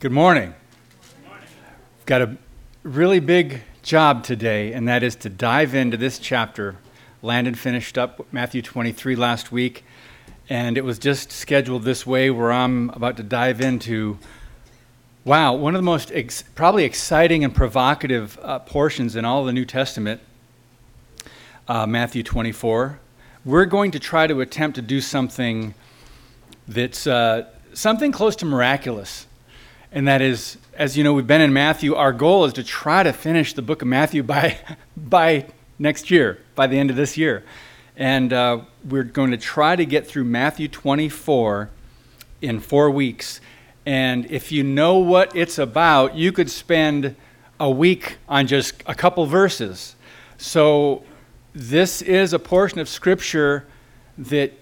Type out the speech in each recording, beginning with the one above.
Good morning. We've got a really big job today, and that is to dive into this chapter. Landon finished up Matthew 23 last week, and it was just scheduled this way where I'm about to dive into, wow, one of the most ex- probably exciting and provocative uh, portions in all the New Testament, uh, Matthew 24. We're going to try to attempt to do something that's uh, something close to miraculous and that is, as you know, we've been in Matthew. Our goal is to try to finish the book of Matthew by, by next year, by the end of this year. And uh, we're going to try to get through Matthew 24 in four weeks. And if you know what it's about, you could spend a week on just a couple verses. So, this is a portion of Scripture that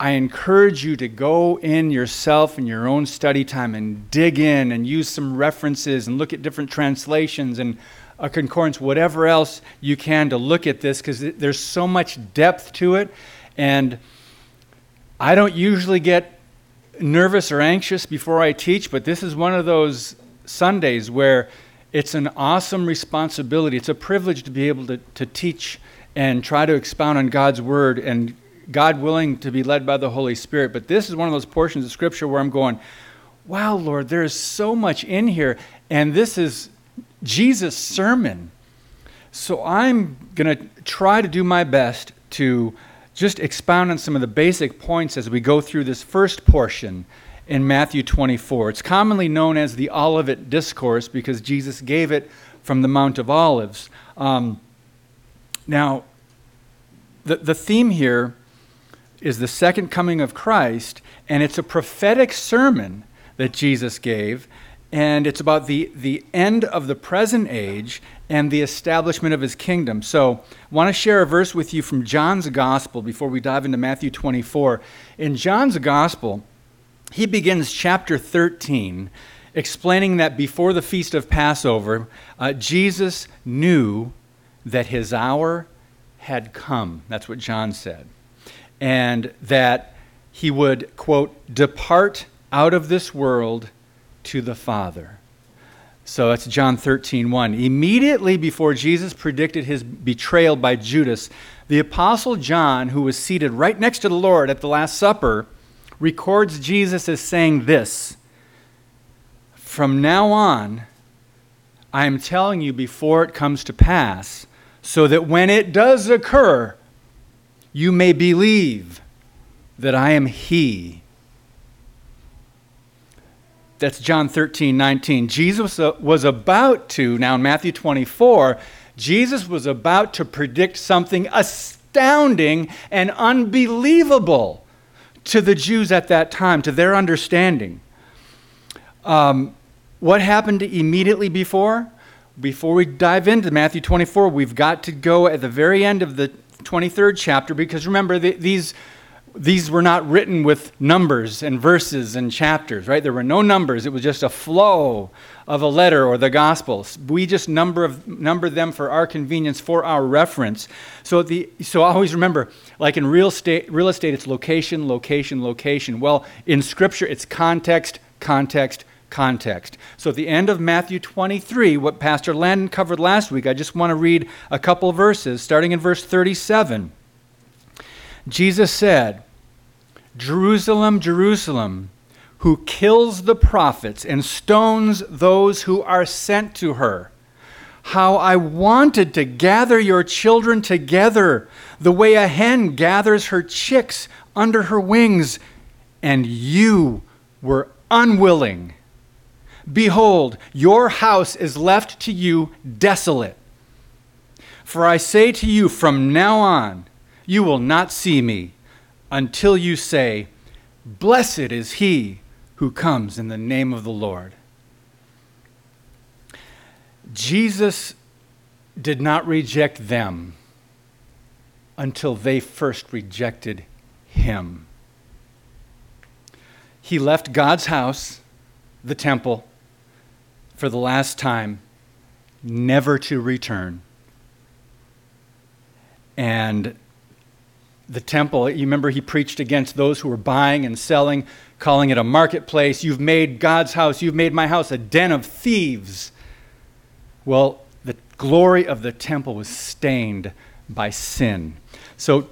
I encourage you to go in yourself in your own study time and dig in and use some references and look at different translations and a concordance, whatever else you can to look at this because there's so much depth to it. And I don't usually get nervous or anxious before I teach, but this is one of those Sundays where it's an awesome responsibility. It's a privilege to be able to, to teach and try to expound on God's word and God willing to be led by the Holy Spirit. But this is one of those portions of Scripture where I'm going, wow, Lord, there's so much in here. And this is Jesus' sermon. So I'm going to try to do my best to just expound on some of the basic points as we go through this first portion in Matthew 24. It's commonly known as the Olivet Discourse because Jesus gave it from the Mount of Olives. Um, now, the, the theme here is the second coming of Christ, and it's a prophetic sermon that Jesus gave, and it's about the, the end of the present age and the establishment of his kingdom. So, I want to share a verse with you from John's Gospel before we dive into Matthew 24. In John's Gospel, he begins chapter 13 explaining that before the feast of Passover, uh, Jesus knew that his hour had come. That's what John said and that he would, quote, depart out of this world to the Father. So that's John 13, 1. Immediately before Jesus predicted his betrayal by Judas, the Apostle John, who was seated right next to the Lord at the Last Supper, records Jesus as saying this From now on, I am telling you before it comes to pass, so that when it does occur, you may believe that I am He. That's John 13, 19. Jesus was about to, now in Matthew 24, Jesus was about to predict something astounding and unbelievable to the Jews at that time, to their understanding. Um, what happened immediately before? Before we dive into Matthew 24, we've got to go at the very end of the 23rd chapter because remember, the, these, these were not written with numbers and verses and chapters, right? There were no numbers. It was just a flow of a letter or the Gospels. We just number, of, number them for our convenience, for our reference. So, the, so always remember, like in real estate, real estate, it's location, location, location. Well, in Scripture, it's context, context, context. So at the end of Matthew 23, what Pastor Landon covered last week, I just want to read a couple verses, starting in verse 37. Jesus said, Jerusalem, Jerusalem, who kills the prophets and stones those who are sent to her. How I wanted to gather your children together the way a hen gathers her chicks under her wings, and you were unwilling. Behold, your house is left to you desolate. For I say to you, from now on, you will not see me until you say, Blessed is he who comes in the name of the Lord. Jesus did not reject them until they first rejected him. He left God's house, the temple, for the last time, never to return. And the temple. You remember he preached against those who were buying and selling, calling it a marketplace. You've made God's house, you've made my house a den of thieves. Well, the glory of the temple was stained by sin. So,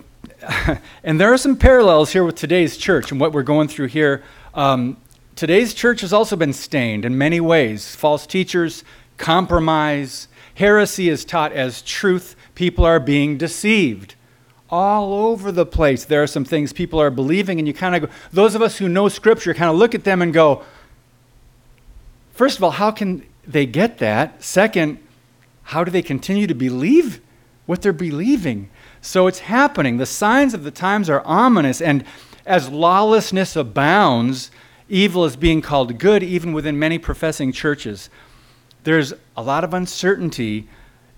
and there are some parallels here with today's church and what we're going through here. Um, today's church has also been stained in many ways. False teachers, compromise, heresy is taught as truth. People are being deceived all over the place. There are some things people are believing, and you kind of go, those of us who know Scripture kind of look at them and go, first of all, how can they get that? Second, how do they continue to believe what they're believing? So it's happening. The signs of the times are ominous, and as lawlessness abounds, evil is being called good, even within many professing churches. There's a lot of uncertainty,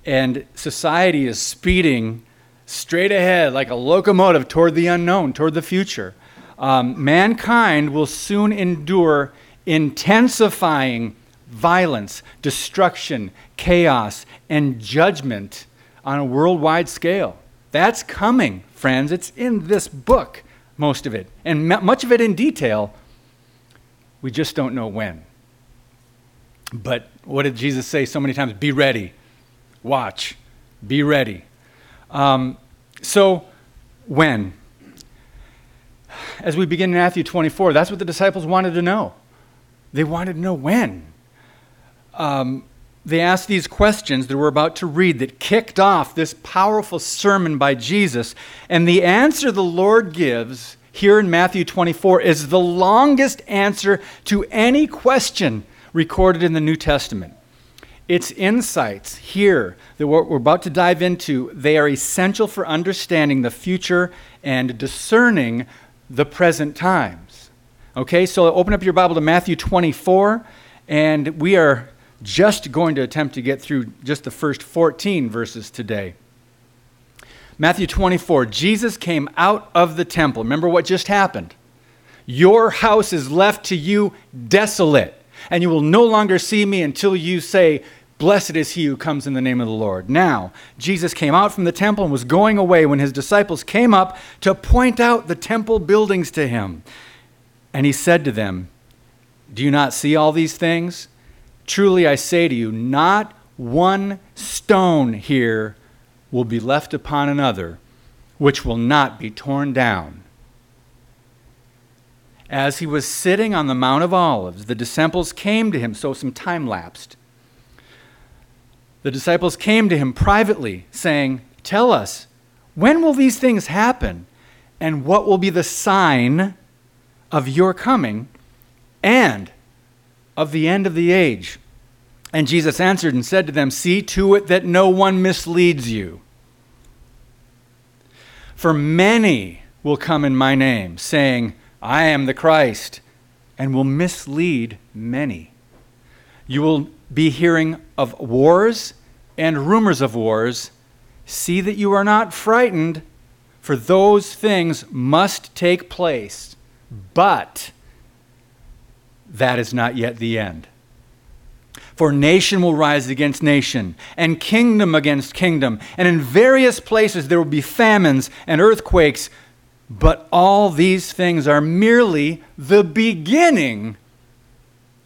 and society is speeding straight ahead like a locomotive toward the unknown, toward the future. Um, mankind will soon endure intensifying violence, destruction, chaos, and judgment on a worldwide scale. That's coming, friends. It's in this book, most of it, and much of it in detail. We just don't know when. But what did Jesus say so many times? Be ready, watch, be ready. Um, so, when? As we begin in Matthew 24, that's what the disciples wanted to know. They wanted to know when. Um, they asked these questions that we're about to read that kicked off this powerful sermon by Jesus. And the answer the Lord gives here in Matthew 24 is the longest answer to any question recorded in the New Testament. Its insights here that what we're about to dive into, they are essential for understanding the future and discerning the present times. Okay, so open up your Bible to Matthew 24, and we are just going to attempt to get through just the first 14 verses today. Matthew 24, Jesus came out of the temple. Remember what just happened? Your house is left to you desolate, and you will no longer see me until you say, Blessed is he who comes in the name of the Lord. Now, Jesus came out from the temple and was going away when his disciples came up to point out the temple buildings to him. And he said to them, Do you not see all these things? Truly I say to you, not one stone here will be left upon another, which will not be torn down. As he was sitting on the Mount of Olives, the disciples came to him, so some time lapsed the disciples came to him privately, saying, Tell us, when will these things happen? And what will be the sign of your coming and of the end of the age? And Jesus answered and said to them, See to it that no one misleads you. For many will come in my name, saying, I am the Christ, and will mislead many. You will be hearing of wars and rumors of wars. See that you are not frightened, for those things must take place, but that is not yet the end. For nation will rise against nation, and kingdom against kingdom, and in various places there will be famines and earthquakes. But all these things are merely the beginning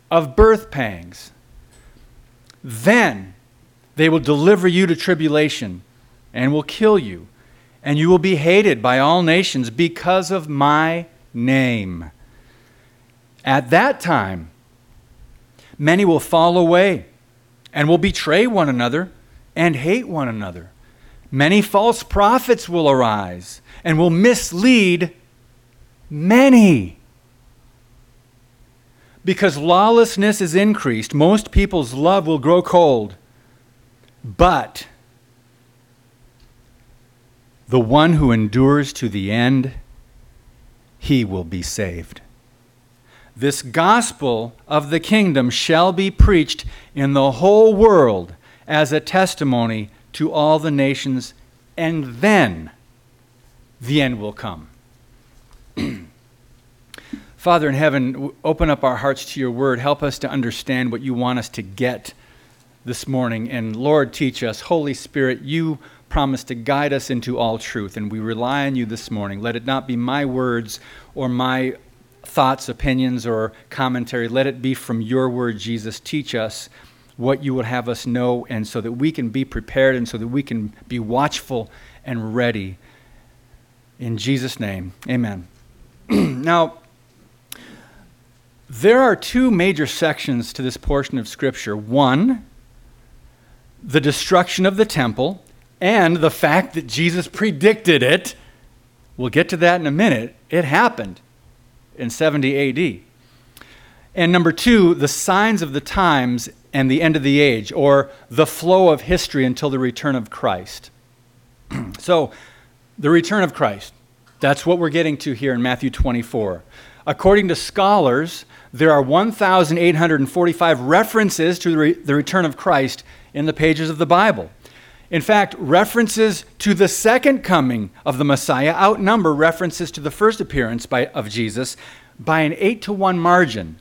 of birth pangs. Then they will deliver you to tribulation and will kill you, and you will be hated by all nations because of my name. At that time, many will fall away and will betray one another and hate one another. Many false prophets will arise and will mislead many. Because lawlessness is increased, most people's love will grow cold. But the one who endures to the end, he will be saved. This gospel of the kingdom shall be preached in the whole world as a testimony to all the nations, and then the end will come. Father in heaven, open up our hearts to your word. Help us to understand what you want us to get this morning. And Lord, teach us. Holy Spirit, you promised to guide us into all truth, and we rely on you this morning. Let it not be my words or my thoughts, opinions, or commentary. Let it be from your word, Jesus. Teach us what you would have us know, and so that we can be prepared and so that we can be watchful and ready. In Jesus' name, amen. now, there are two major sections to this portion of Scripture. One, the destruction of the temple, and the fact that Jesus predicted it. We'll get to that in a minute. It happened in 70 AD. And number two, the signs of the times and the end of the age, or the flow of history until the return of Christ. so, the return of Christ. That's what we're getting to here in Matthew 24. According to scholars, there are 1,845 references to the, re- the return of Christ in the pages of the Bible. In fact, references to the second coming of the Messiah outnumber references to the first appearance by, of Jesus by an 8 to 1 margin.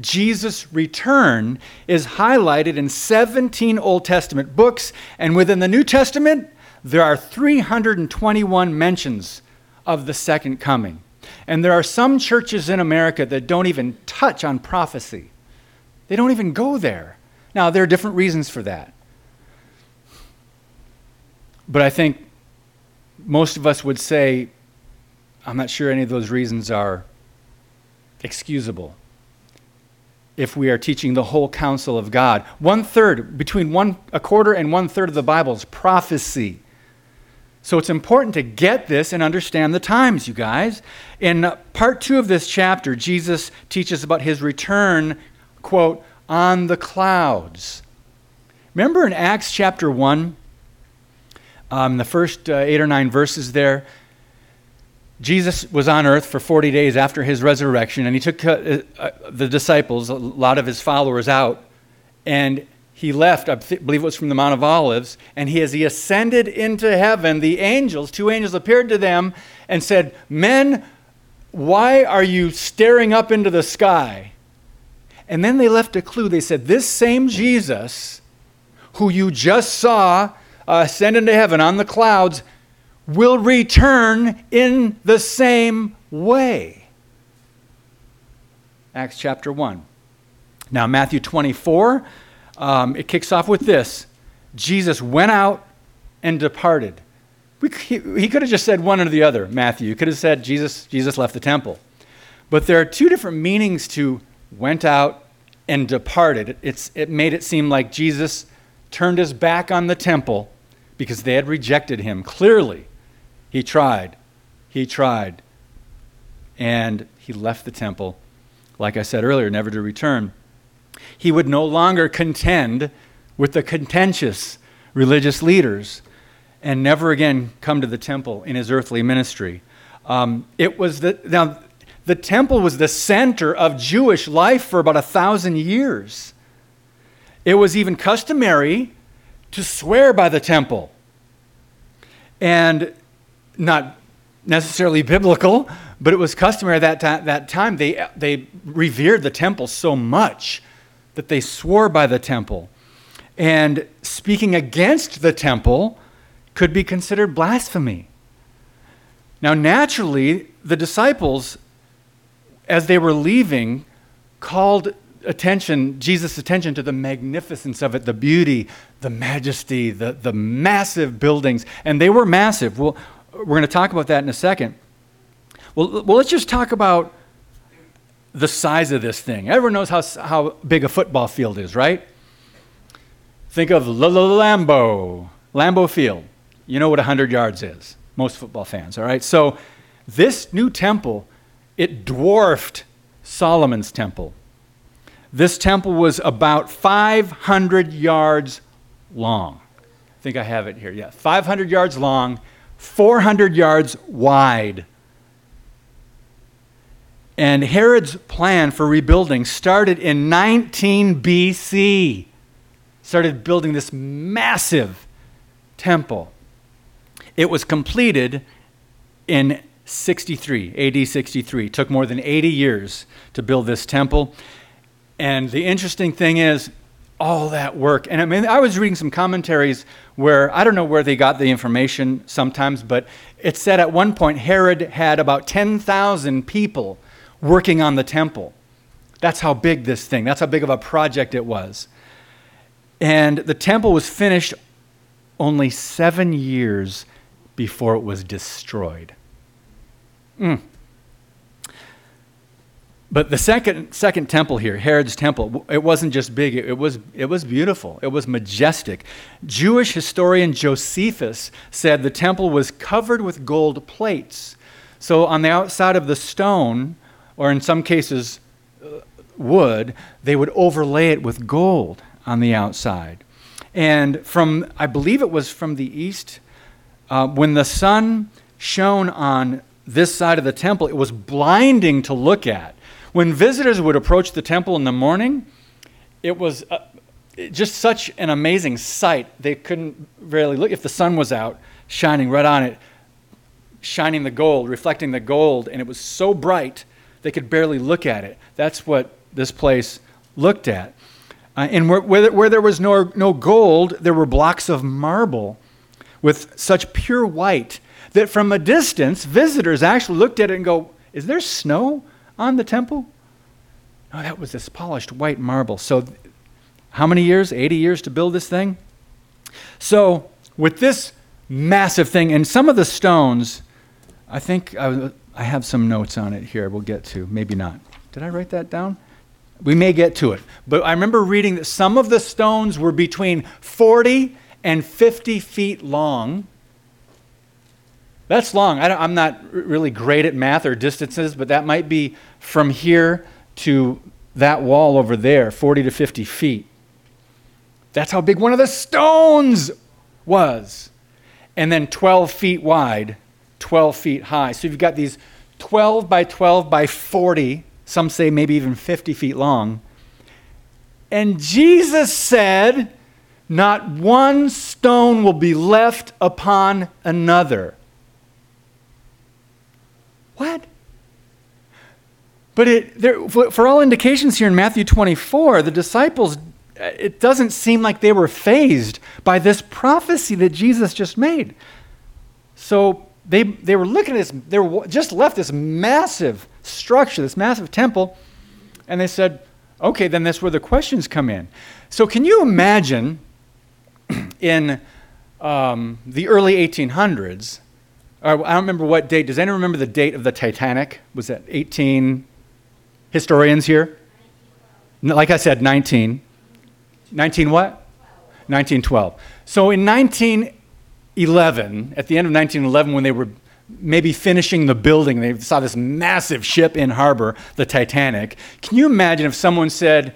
Jesus' return is highlighted in 17 Old Testament books, and within the New Testament, there are 321 mentions of the second coming. And there are some churches in America that don't even touch on prophecy, they don't even go there. Now, there are different reasons for that. But I think most of us would say, I'm not sure any of those reasons are excusable if we are teaching the whole counsel of God. One third, between one, a quarter and one third of the Bible is prophecy. So it's important to get this and understand the times, you guys. In part two of this chapter, Jesus teaches about his return, quote, on the clouds. Remember in Acts chapter 1, um, the first uh, eight or nine verses there, Jesus was on earth for 40 days after his resurrection, and he took uh, uh, the disciples, a lot of his followers, out, and he left, I believe it was from the Mount of Olives, and he, as he ascended into heaven, the angels, two angels appeared to them and said, Men, why are you staring up into the sky? And then they left a clue. They said, This same Jesus, who you just saw ascend into heaven on the clouds, will return in the same way. Acts chapter 1. Now, Matthew 24 um, it kicks off with this Jesus went out and departed. We, he, he could have just said one or the other, Matthew. You could have said Jesus, Jesus left the temple. But there are two different meanings to went out and departed. It's, it made it seem like Jesus turned his back on the temple because they had rejected him. Clearly, he tried. He tried. And he left the temple, like I said earlier, never to return he would no longer contend with the contentious religious leaders and never again come to the temple in his earthly ministry. Um, it was the, now, the temple was the center of Jewish life for about a thousand years. It was even customary to swear by the temple. And not necessarily biblical, but it was customary at that, that time. They, they revered the temple so much that they swore by the temple. And speaking against the temple could be considered blasphemy. Now, naturally, the disciples, as they were leaving, called attention, Jesus' attention to the magnificence of it, the beauty, the majesty, the, the massive buildings. And they were massive. Well, we're going to talk about that in a second. Well, well let's just talk about the size of this thing. Everyone knows how, how big a football field is, right? Think of Lambeau, Lambeau Field. You know what 100 yards is, most football fans, all right? So this new temple, it dwarfed Solomon's temple. This temple was about 500 yards long. I think I have it here. Yeah, 500 yards long, 400 yards wide. And Herod's plan for rebuilding started in 19 BC. Started building this massive temple. It was completed in 63, AD 63. It took more than 80 years to build this temple. And the interesting thing is, all that work. And I mean, I was reading some commentaries where I don't know where they got the information sometimes, but it said at one point Herod had about 10,000 people working on the temple. That's how big this thing, that's how big of a project it was. And the temple was finished only seven years before it was destroyed. Mm. But the second, second temple here, Herod's temple, it wasn't just big, it, was, it was beautiful, it was majestic. Jewish historian Josephus said the temple was covered with gold plates. So on the outside of the stone, or in some cases uh, wood, they would overlay it with gold on the outside. And from, I believe it was from the east, uh, when the sun shone on this side of the temple, it was blinding to look at. When visitors would approach the temple in the morning, it was uh, just such an amazing sight. They couldn't really look if the sun was out, shining right on it, shining the gold, reflecting the gold, and it was so bright they could barely look at it. That's what this place looked at. Uh, and where, where, where there was no, no gold, there were blocks of marble with such pure white that from a distance, visitors actually looked at it and go, Is there snow on the temple? No, that was this polished white marble. So, how many years? 80 years to build this thing? So, with this massive thing, and some of the stones, I think I, I have some notes on it here we'll get to. Maybe not. Did I write that down? We may get to it. But I remember reading that some of the stones were between 40 and 50 feet long that's long. I am not really great at math or distances, but that might be from here to that wall over there, 40 to 50 feet. That's how big one of the stones was. And then 12 feet wide, 12 feet high. So you've got these 12 by 12 by 40, some say maybe even 50 feet long. And Jesus said, Not one stone will be left upon another. What? But it, there, for all indications here in Matthew 24, the disciples, it doesn't seem like they were fazed by this prophecy that Jesus just made. So they, they were looking at this, they were just left this massive structure, this massive temple, and they said, okay, then that's where the questions come in. So can you imagine in um, the early 1800s, I don't remember what date. Does anyone remember the date of the Titanic? Was that 18? Historians here? Like I said, 19. 19 what? 1912. So in 1911, at the end of 1911, when they were maybe finishing the building, they saw this massive ship in harbor, the Titanic. Can you imagine if someone said,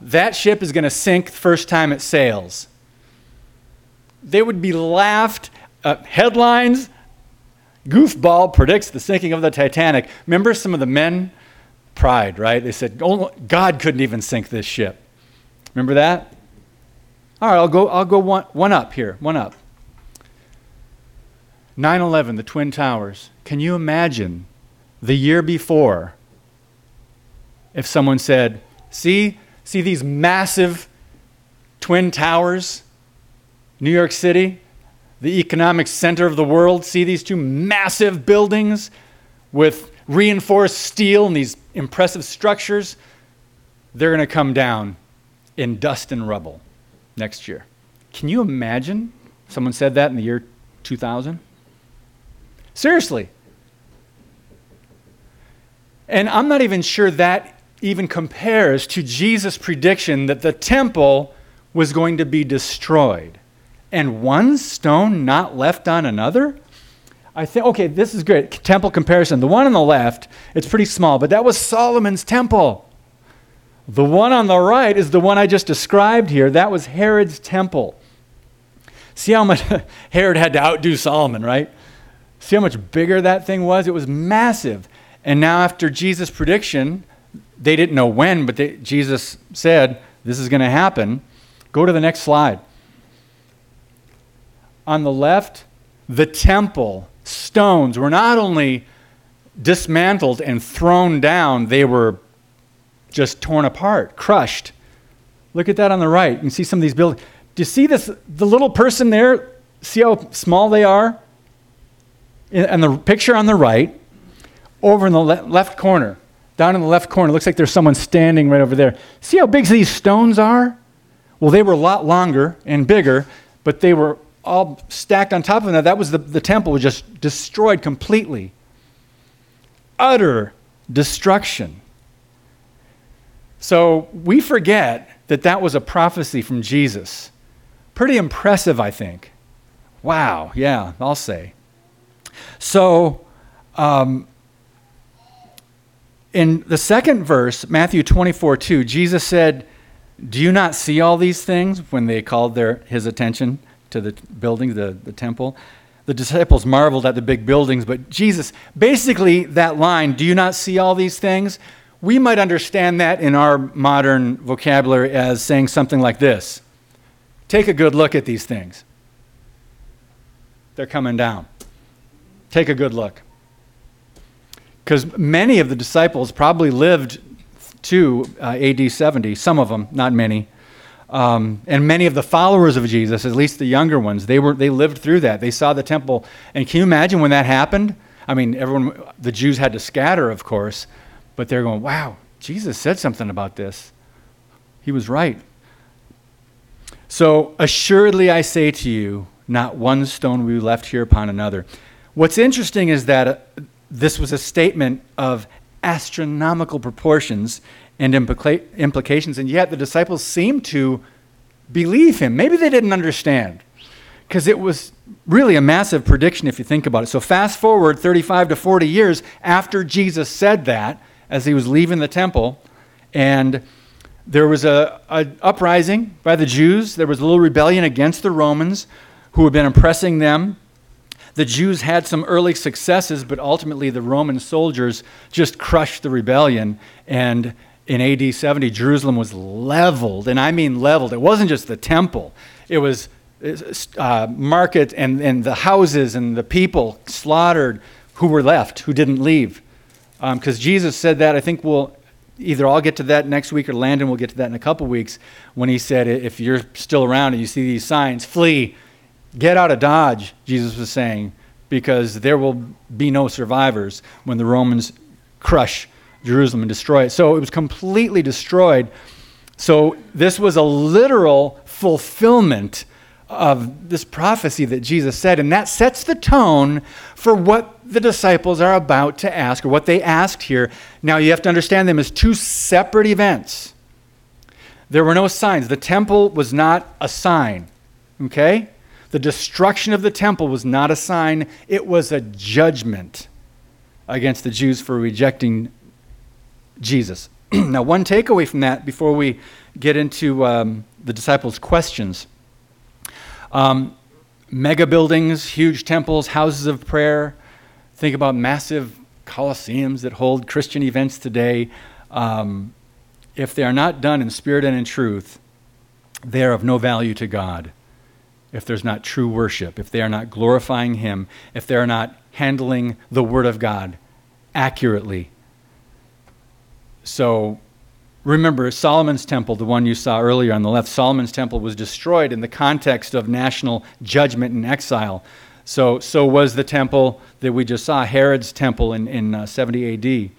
that ship is going to sink the first time it sails? They would be laughed, uh, headlines, Goofball predicts the sinking of the Titanic. Remember some of the men? Pride, right? They said, oh, God couldn't even sink this ship. Remember that? All right, I'll go, I'll go one, one up here, one up. 9 11, the Twin Towers. Can you imagine the year before if someone said, See, see these massive Twin Towers, New York City? The economic center of the world. See these two massive buildings with reinforced steel and these impressive structures? They're going to come down in dust and rubble next year. Can you imagine someone said that in the year 2000? Seriously. And I'm not even sure that even compares to Jesus' prediction that the temple was going to be destroyed and one stone not left on another? I think, okay, this is great. Temple comparison. The one on the left, it's pretty small, but that was Solomon's temple. The one on the right is the one I just described here. That was Herod's temple. See how much Herod had to outdo Solomon, right? See how much bigger that thing was? It was massive. And now, after Jesus' prediction, they didn't know when, but they, Jesus said, This is going to happen. Go to the next slide on the left, the temple stones were not only dismantled and thrown down, they were just torn apart, crushed Look at that on the right. You can see some of these buildings. Do you see this? The little person there, see how small they are? And the picture on the right, over in the le- left corner, down in the left corner, looks like there's someone standing right over there. See how big these stones are? Well, they were a lot longer and bigger, but they were all stacked on top of that. That was the, the temple was just destroyed completely. Utter destruction. So we forget that that was a prophecy from Jesus. Pretty impressive, I think. Wow, yeah, I'll say. So, um, in the second verse, Matthew 24 2, Jesus said, Do you not see all these things when they called their, his attention to the building, the, the temple? The disciples marveled at the big buildings, but Jesus, basically, that line, Do you not see all these things? We might understand that in our modern vocabulary as saying something like this Take a good look at these things. They're coming down. Take a good look. Because many of the disciples probably lived to uh, AD 70, some of them, not many. Um, and many of the followers of Jesus, at least the younger ones, they, were, they lived through that. They saw the temple. And can you imagine when that happened? I mean, everyone, the Jews had to scatter, of course, but they're going, wow, Jesus said something about this. He was right. So, assuredly, I say to you, not one stone will be left here upon another. What's interesting is that uh, this was a statement of astronomical proportions and implica- implications, and yet the disciples seemed to believe him. Maybe they didn't understand, because it was really a massive prediction if you think about it. So, fast forward 35 to 40 years after Jesus said that, as he was leaving the temple, and there was a, a uprising by the Jews. There was a little rebellion against the Romans who had been oppressing them. The Jews had some early successes, but ultimately the Roman soldiers just crushed the rebellion. And in AD 70, Jerusalem was leveled. And I mean leveled. It wasn't just the temple, it was uh, market and, and the houses and the people slaughtered who were left, who didn't leave. Because um, Jesus said that, I think we'll either I'll get to that next week or Landon will get to that in a couple weeks when he said, if you're still around and you see these signs, flee, get out of Dodge, Jesus was saying, because there will be no survivors when the Romans crush Jerusalem and destroy it. So it was completely destroyed. So this was a literal fulfillment of this prophecy that Jesus said, and that sets the tone for what the disciples are about to ask, or what they asked here. Now, you have to understand them as two separate events. There were no signs. The temple was not a sign, okay? The destruction of the temple was not a sign, it was a judgment against the Jews for rejecting Jesus. now, one takeaway from that before we get into um, the disciples' questions um, mega buildings, huge temples, houses of prayer. Think about massive coliseums that hold Christian events today. Um, if they are not done in spirit and in truth, they are of no value to God. If there's not true worship, if they are not glorifying Him, if they are not handling the Word of God accurately. So, Remember, Solomon's temple, the one you saw earlier on the left, Solomon's temple was destroyed in the context of national judgment and exile. So, so was the temple that we just saw, Herod's temple in, in uh, 70 AD.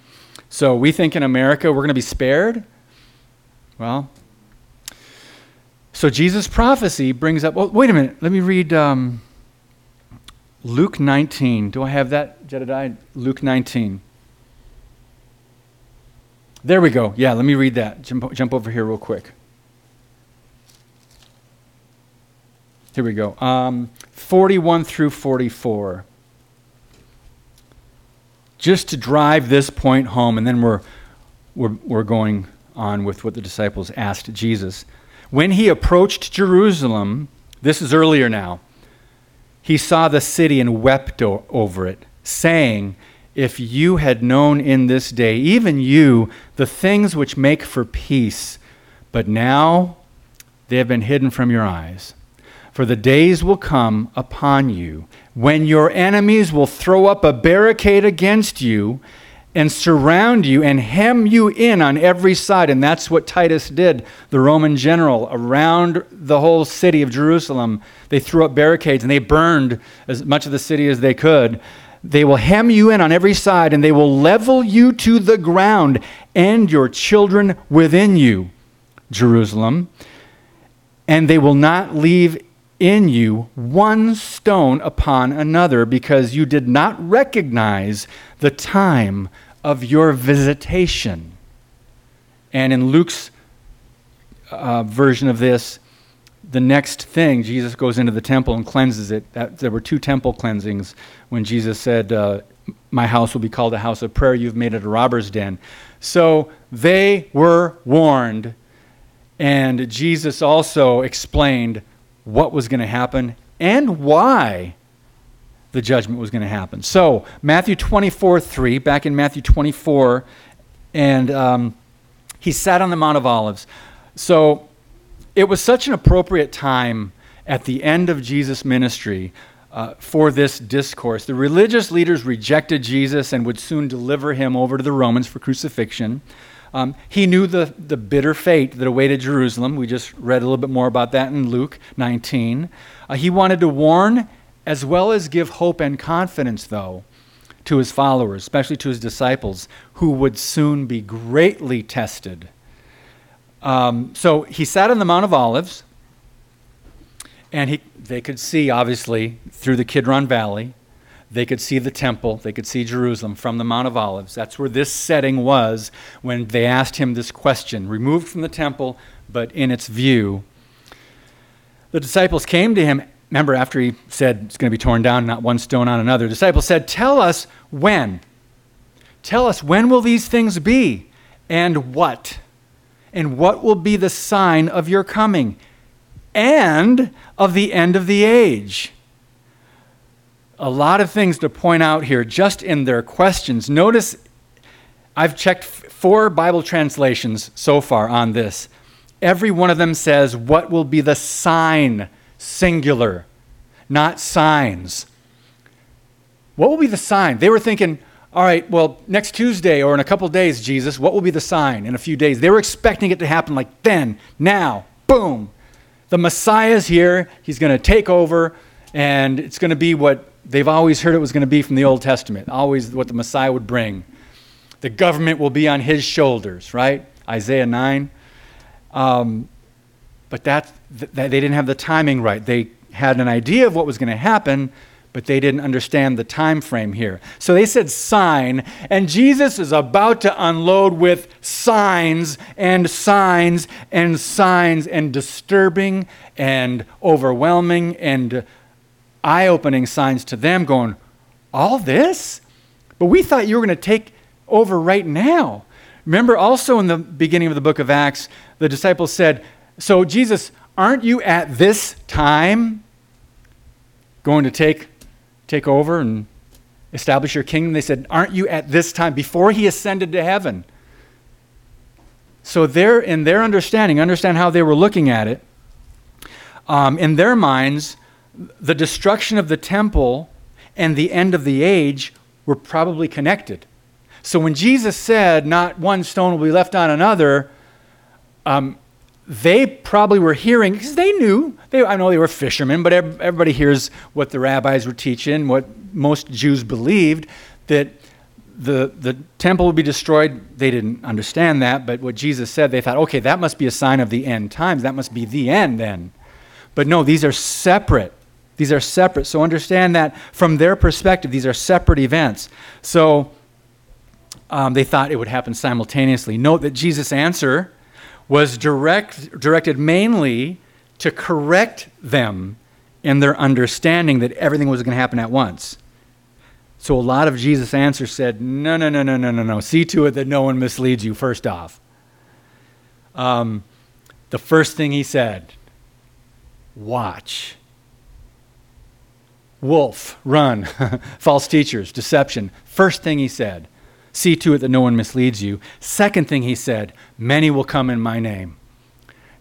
So we think in America we're going to be spared? Well, so Jesus' prophecy brings up, well, wait a minute, let me read um, Luke 19. Do I have that, Jedediah? Luke 19. There we go. Yeah, let me read that. Jump, jump over here real quick. Here we go. Um, 41 through 44. Just to drive this point home, and then we're, we're, we're going on with what the disciples asked Jesus. When he approached Jerusalem, this is earlier now, he saw the city and wept o- over it, saying, if you had known in this day, even you, the things which make for peace, but now they have been hidden from your eyes. For the days will come upon you when your enemies will throw up a barricade against you and surround you and hem you in on every side. And that's what Titus did, the Roman general, around the whole city of Jerusalem. They threw up barricades and they burned as much of the city as they could. They will hem you in on every side and they will level you to the ground and your children within you, Jerusalem. And they will not leave in you one stone upon another because you did not recognize the time of your visitation. And in Luke's uh, version of this, the next thing, Jesus goes into the temple and cleanses it. That, there were two temple cleansings when Jesus said, uh, My house will be called a house of prayer. You've made it a robber's den. So they were warned. And Jesus also explained what was going to happen and why the judgment was going to happen. So, Matthew 24 3, back in Matthew 24, and um, he sat on the Mount of Olives. So, it was such an appropriate time at the end of Jesus' ministry uh, for this discourse. The religious leaders rejected Jesus and would soon deliver him over to the Romans for crucifixion. Um, he knew the, the bitter fate that awaited Jerusalem. We just read a little bit more about that in Luke 19. Uh, he wanted to warn as well as give hope and confidence, though, to his followers, especially to his disciples, who would soon be greatly tested. Um, so he sat on the Mount of Olives, and he, they could see, obviously, through the Kidron Valley. They could see the temple, they could see Jerusalem from the Mount of Olives. That's where this setting was when they asked him this question, removed from the temple, but in its view. The disciples came to him Remember, after he said it's going to be torn down, not one stone on another, the disciples said, Tell us when. Tell us when will these things be and what? And what will be the sign of your coming and of the end of the age? A lot of things to point out here just in their questions. Notice I've checked four Bible translations so far on this. Every one of them says, What will be the sign? singular, not signs. What will be the sign? They were thinking, all right, well, next Tuesday or in a couple days, Jesus, what will be the sign in a few days? They were expecting it to happen like then, now, boom. The Messiah's here. He's going to take over, and it's going to be what they've always heard it was going to be from the Old Testament, always what the Messiah would bring. The government will be on his shoulders, right? Isaiah 9. Um, but that, they didn't have the timing right. They had an idea of what was going to happen, but they didn't understand the time frame here. So they said sign, and Jesus is about to unload with signs and signs and signs and disturbing and overwhelming and eye opening signs to them, going, All this? But we thought you were going to take over right now. Remember, also in the beginning of the book of Acts, the disciples said, so, Jesus, aren't you at this time going to take, take over and establish your kingdom? They said, Aren't you at this time, before he ascended to heaven? So, they're, in their understanding, understand how they were looking at it, um, in their minds, the destruction of the temple and the end of the age were probably connected. So, when Jesus said, Not one stone will be left on another, um, they probably were hearing because they knew. They, i know they were fishermen but everybody hears what the rabbis were teaching what most jews believed that the, the temple would be destroyed. They didn't understand that but what jesus said they thought okay that must be a sign of the end times. That must be the end then. But no these are separate. These are separate. So understand that from their perspective these are separate events. So um, they thought it would happen simultaneously. Note that jesus answer was direct, directed mainly to correct them in their understanding that everything was going to happen at once. So a lot of Jesus' answers said, no, no, no, no, no, no, no. See to it that no one misleads you, first off. Um, the first thing he said, watch. Wolf, run. False teachers, deception. First thing he said. See to it that no one misleads you. Second thing he said, Many will come in my name.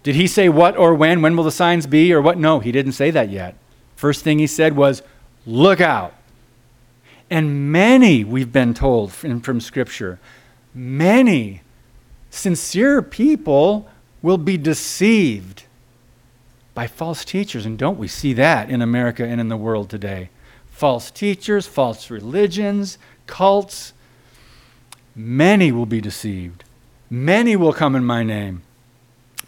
Did he say what or when? When will the signs be or what? No, he didn't say that yet. First thing he said was, Look out. And many, we've been told from, from Scripture, many sincere people will be deceived by false teachers. And don't we see that in America and in the world today? False teachers, false religions, cults. Many will be deceived. Many will come in my name.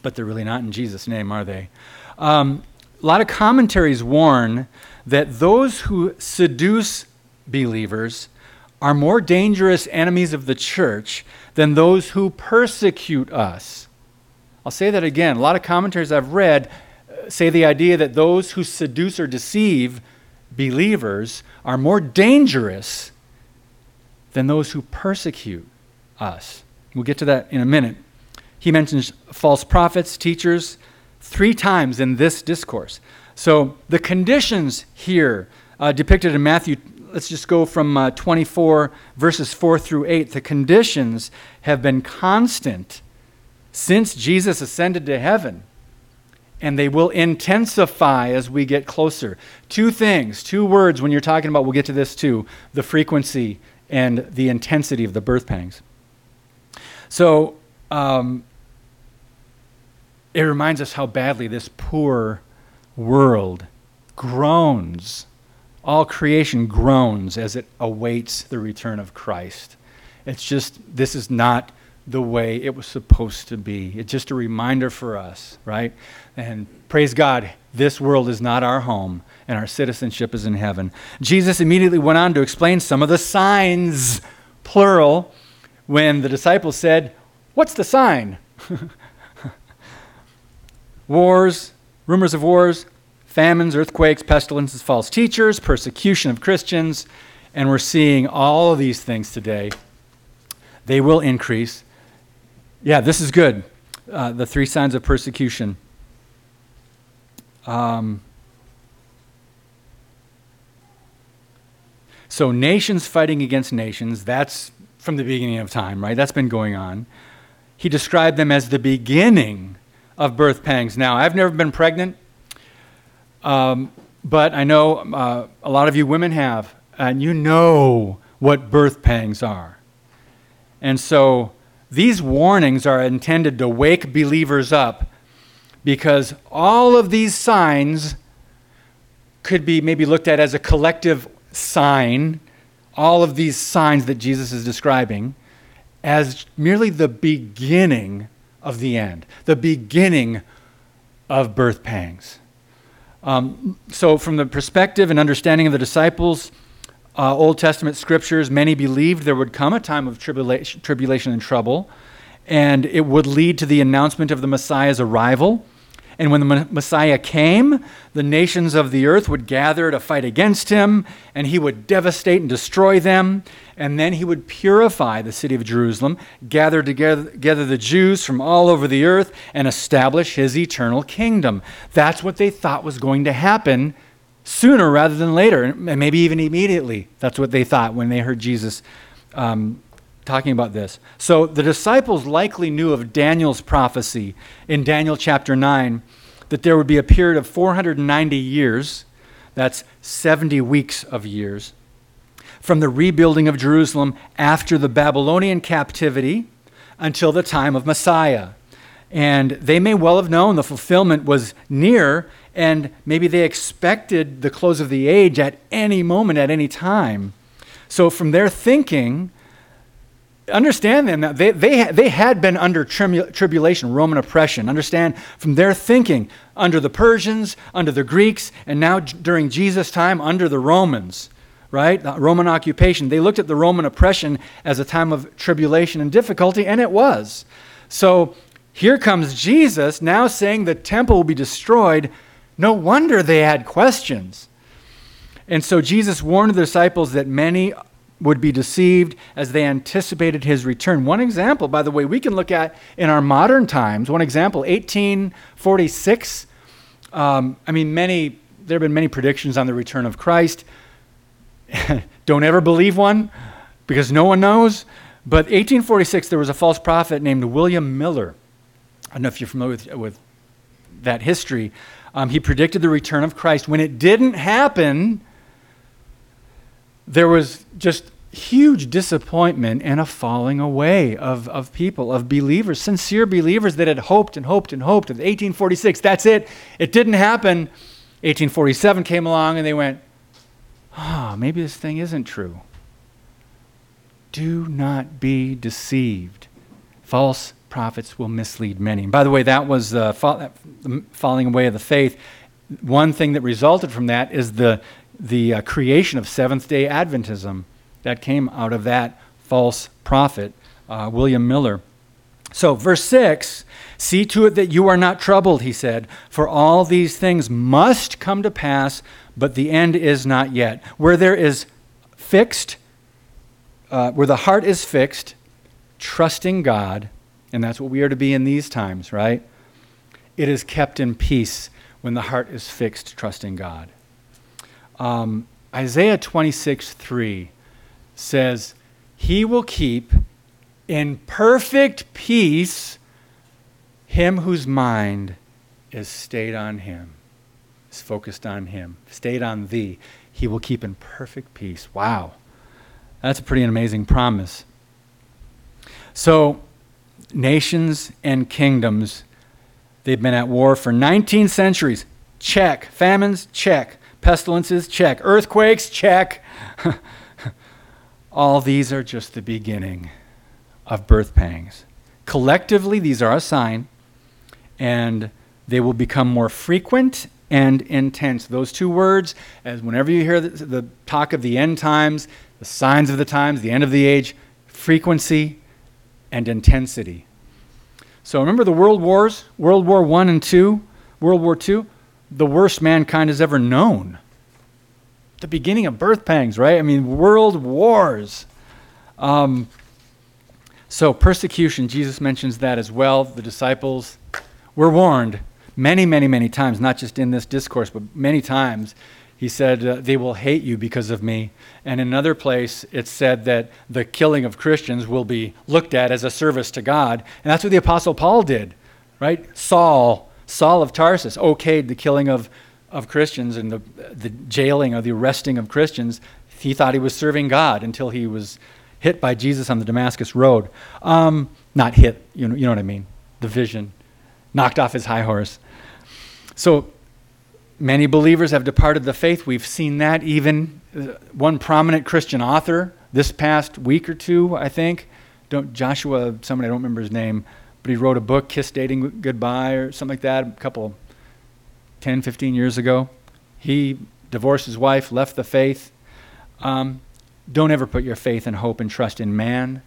But they're really not in Jesus' name, are they? Um, a lot of commentaries warn that those who seduce believers are more dangerous enemies of the church than those who persecute us. I'll say that again. A lot of commentaries I've read uh, say the idea that those who seduce or deceive believers are more dangerous than those who persecute us. We'll get to that in a minute. He mentions false prophets, teachers, three times in this discourse. So the conditions here uh, depicted in Matthew, let's just go from uh, 24 verses 4 through 8. The conditions have been constant since Jesus ascended to heaven, and they will intensify as we get closer. Two things, two words when you're talking about, we'll get to this too the frequency and the intensity of the birth pangs. So, um, it reminds us how badly this poor world groans. All creation groans as it awaits the return of Christ. It's just, this is not the way it was supposed to be. It's just a reminder for us, right? And praise God, this world is not our home, and our citizenship is in heaven. Jesus immediately went on to explain some of the signs, plural, when the disciples said, What's the sign? wars, rumors of wars, famines, earthquakes, pestilences, false teachers, persecution of Christians, and we're seeing all of these things today. They will increase. Yeah, this is good. Uh, the three signs of persecution. Um, so, nations fighting against nations, that's from the beginning of time, right? That's been going on. He described them as the beginning of birth pangs. Now, I've never been pregnant, um, but I know uh, a lot of you women have, and you know what birth pangs are. And so these warnings are intended to wake believers up because all of these signs could be maybe looked at as a collective sign, all of these signs that Jesus is describing, as merely the beginning of the end, the beginning of birth pangs. Um, so, from the perspective and understanding of the disciples, uh, Old Testament scriptures, many believed there would come a time of tribulation, tribulation and trouble, and it would lead to the announcement of the Messiah's arrival and when the Messiah came, the nations of the earth would gather to fight against him, and he would devastate and destroy them. And then he would purify the city of Jerusalem, gather together, the Jews from all over the earth, and establish his eternal kingdom. That's what they thought was going to happen sooner rather than later, and maybe even immediately. That's what they thought when they heard Jesus um, talking about this. So the disciples likely knew of Daniel's prophecy in Daniel chapter 9 that there would be a period of 490 years, that's 70 weeks of years, from the rebuilding of Jerusalem after the Babylonian captivity until the time of Messiah. And they may well have known the fulfillment was near, and maybe they expected the close of the age at any moment, at any time. So, from their thinking, understand them that they, they, they had been under tribulation, Roman oppression. Understand from their thinking, under the Persians, under the Greeks, and now during Jesus' time, under the Romans, right? The Roman occupation. They looked at the Roman oppression as a time of tribulation and difficulty, and it was. So here comes Jesus now saying the temple will be destroyed. No wonder they had questions. And so Jesus warned the disciples that many would be deceived as they anticipated his return. One example, by the way, we can look at in our modern times. One example, 1846. Um, I mean, many there have been many predictions on the return of Christ. Don't ever believe one because no one knows. But 1846, there was a false prophet named William Miller. I don't know if you're familiar with, with that history. Um, he predicted the return of Christ. When it didn't happen, there was just huge disappointment and a falling away of, of people, of believers, sincere believers that had hoped and hoped and hoped. Of 1846, that's it. It didn't happen. 1847 came along and they went, ah, oh, maybe this thing isn't true. Do not be deceived. False prophets will mislead many. And by the way, that was uh, fall, the falling away of the faith. One thing that resulted from that is the, the uh, creation of Seventh day Adventism that came out of that false prophet, uh, William Miller. So, verse 6 See to it that you are not troubled, he said, for all these things must come to pass, but the end is not yet. Where there is fixed, uh, where the heart is fixed, trusting God, and that's what we are to be in these times, right? It is kept in peace when the heart is fixed, trusting God. Um, Isaiah 26 3 says, He will keep in perfect peace him whose mind is stayed on him, is focused on him, stayed on thee. He will keep in perfect peace. Wow. That's a pretty amazing promise. So, nations and kingdoms, they've been at war for 19 centuries. Check. Famines? Check. Pestilences? Check. Earthquakes? Check. All these are just the beginning of birth pangs. Collectively, these are a sign, and they will become more frequent and intense. Those two words, as whenever you hear the, the, talk of the end times, the signs of the times, the end of the age, frequency and intensity. So remember the world wars, World War One and Two, World War Two, the worst mankind has ever known the beginning of birth pangs, right? I mean, world wars. Um, so, persecution, Jesus mentions that as well. The disciples were warned many, many, many times, not just in this discourse, but many times. He said, uh, They will hate you because of me. And in another place, it said that the killing of Christians will be looked at as a service to God. And that's what the Apostle Paul did, right? Saul, Saul of Tarsus, okayed the killing of of Christians and the, the jailing or the arresting of Christians, he thought he was serving God until he was hit by Jesus on the Damascus Road. Um, not hit, you know, you know what I mean? The vision. Knocked off his high horse. So many believers have departed the faith. We've seen that even uh, one prominent Christian author this past week or two, I think. Don't, Joshua, somebody, I don't remember his name, but he wrote a book, Kiss Dating Goodbye, or something like that, a couple 10, 15 years ago. He divorced his wife, left the faith. Um, don't ever put your faith and hope and trust in man,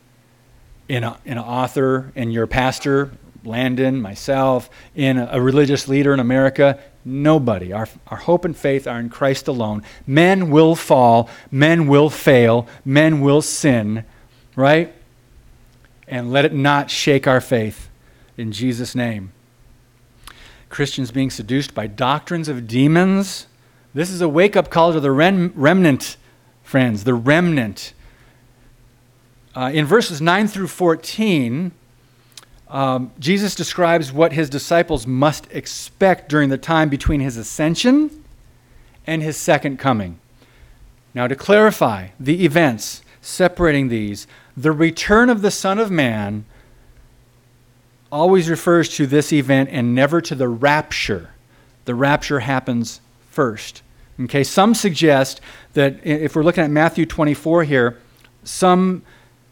in, a, in an author, in your pastor, Landon, myself, in a, a religious leader in America. Nobody. Our, our hope and faith are in Christ alone. Men will fall, men will fail, men will sin, right? And let it not shake our faith in Jesus' name. Christians being seduced by doctrines of demons. This is a wake up call to the rem- remnant, friends, the remnant. Uh, in verses 9 through 14, um, Jesus describes what his disciples must expect during the time between his ascension and his second coming. Now, to clarify the events separating these, the return of the Son of Man always refers to this event and never to the rapture. The rapture happens first. Okay, some suggest that if we're looking at Matthew 24 here, some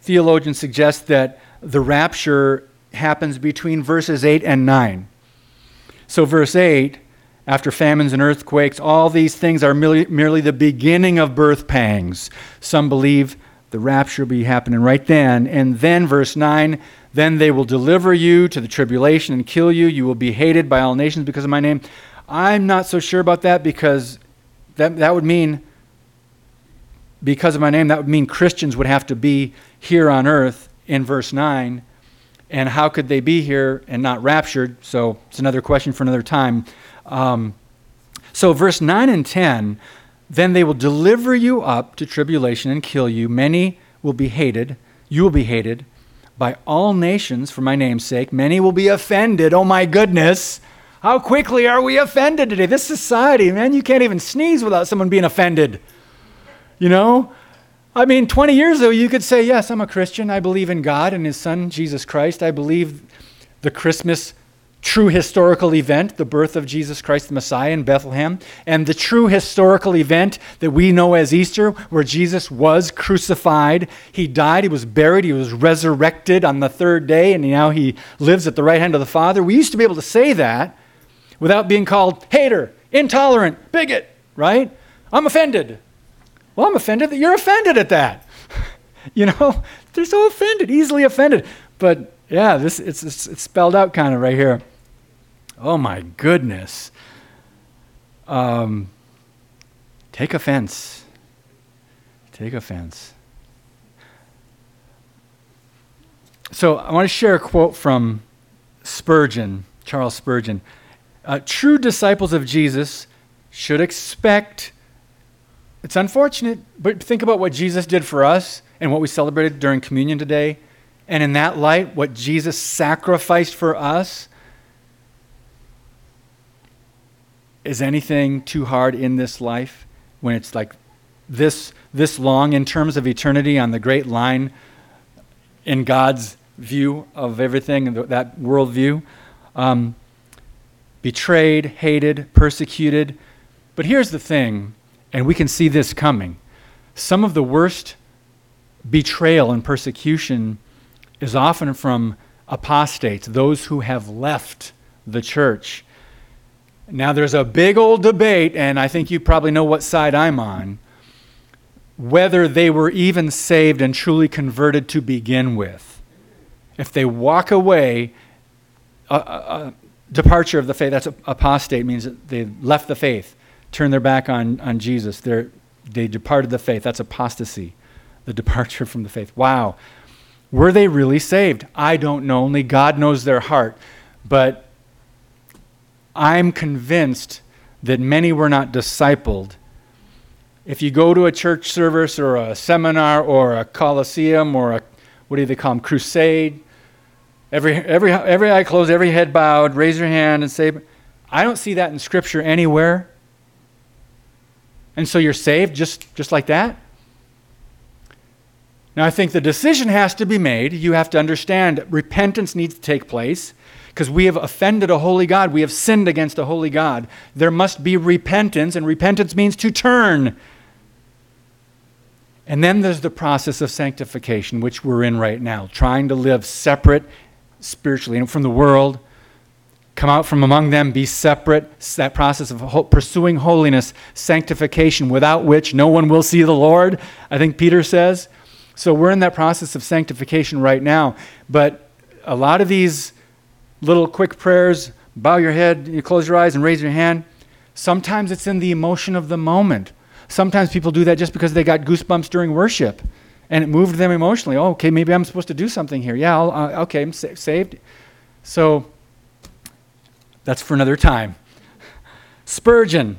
theologians suggest that the rapture happens between verses 8 and 9. So, verse 8, after famines and earthquakes, all these things are merely, the beginning of birth pangs. Some believe the rapture will be happening right then. And then, verse 9, then they will deliver you to the tribulation and kill you. You will be hated by all nations because of my name. I'm not so sure about that because that, that would mean, because of my name, that would mean Christians would have to be here on earth in verse 9. And how could they be here and not raptured? So it's another question for another time. Um, so, verse 9 and 10 then they will deliver you up to tribulation and kill you. Many will be hated. You will be hated by all nations for my name's sake. Many will be offended. Oh my goodness. How quickly are we offended today? This society, man, you can't even sneeze without someone being offended. You know? I mean, 20 years ago, you could say, Yes, I'm a Christian. I believe in God and His Son, Jesus Christ. I believe the Christmas true historical event, the birth of Jesus Christ the Messiah in Bethlehem, and the true historical event that we know as Easter, where Jesus was crucified. He died, he was buried, he was resurrected on the third day, and now he lives at the right hand of the Father. We used to be able to say that without being called hater, intolerant, bigot, right? I'm offended. Well, I'm offended that you're offended at that. you know, they're so offended, easily offended. But yeah, this it's, it's, it's spelled out kind of right here. Oh my goodness. Um, take offense. Take offense. So I want to share a quote from Spurgeon, Charles Spurgeon. Uh, True disciples of Jesus should expect. It's unfortunate, but think about what Jesus did for us and what we celebrated during communion today. And in that light, what Jesus sacrificed for us is anything too hard in this life when it's like this this long in terms of eternity on the great line in God's view of everything and that worldview? Um, betrayed, hated, persecuted. But here's the thing, and we can see this coming. Some of the worst betrayal and persecution is often from apostates, those who have left the church. Now, there's a big old debate, and I think you probably know what side I'm on, whether they were even saved and truly converted to begin with. If they walk away, a, a departure of the faith, that's apostate, means that they left the faith, turned their back on, on Jesus. They're, they departed the faith. That's apostasy, the departure from the faith. Wow. Were they really saved? I don't know. Only God knows their heart. But I'm convinced that many were not discipled. If you go to a church service or a seminar or a coliseum or a, what do they call them, crusade, every, every, every eye closed, every head bowed, raise your hand and say, I don't see that in Scripture anywhere. And so you're saved just, just like that? Now, I think the decision has to be made. You have to understand repentance needs to take place because we have offended a holy God. We have sinned against a holy God. There must be repentance, and repentance means to turn. And then there's the process of sanctification, which we're in right now, trying to live separate spiritually and from the world, come out from among them, be separate. That process of pursuing holiness, sanctification, without which no one will see the Lord, I think Peter says. So we're in that process of sanctification right now. But a lot of these little quick prayers, bow your head, you close your eyes and raise your hand. Sometimes it's in the emotion of the moment. Sometimes people do that just because they got goosebumps during worship and it moved them emotionally. Oh, okay, maybe I'm supposed to do something here. Yeah, uh, okay, I'm sa- saved. So that's for another time. Spurgeon,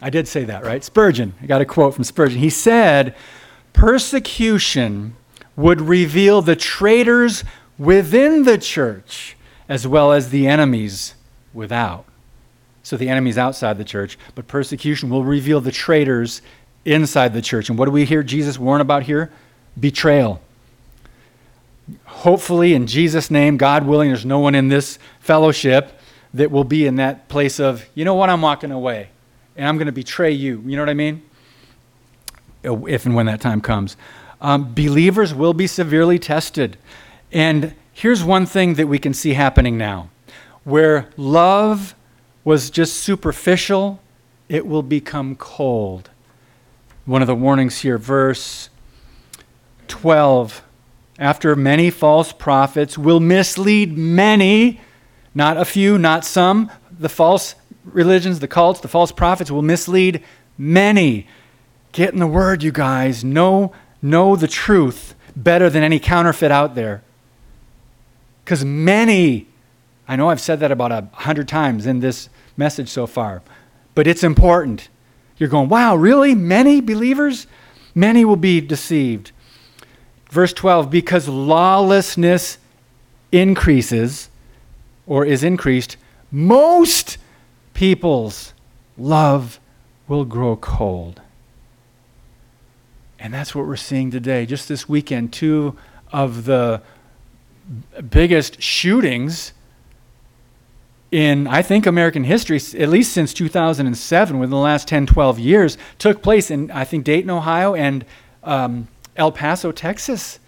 I did say that, right? Spurgeon, I got a quote from Spurgeon. He said, Persecution would reveal the traitors within the church as well as the enemies without. So the enemies outside the church, but persecution will reveal the traitors inside the church. And what do we hear Jesus warn about here? Betrayal. Hopefully, in Jesus' name, God willing, there's no one in this fellowship that will be in that place of, you know what, I'm walking away and I'm going to betray you. You know what I mean? If and when that time comes. Um, believers will be severely tested. And Here's one thing that we can see happening now where love was just superficial, it will become cold. One of the warnings here, verse 12. After many false prophets will mislead many, not a few, not some. The false religions, the cults, the false prophets will mislead many. Get in the word, you guys. Know, know the truth better than any counterfeit out there. Because many, I know I've said that about a hundred times in this message so far, but it's important. You're going, wow, really? Many believers? Many will be deceived. Verse 12, because lawlessness increases or is increased, most people's love will grow cold. And that's what we're seeing today. Just this weekend, two of the biggest shootings in, I think, American history, at least since 2007, within the last 10, 12 years, took place in, I think, Dayton, Ohio and um, El Paso, Texas.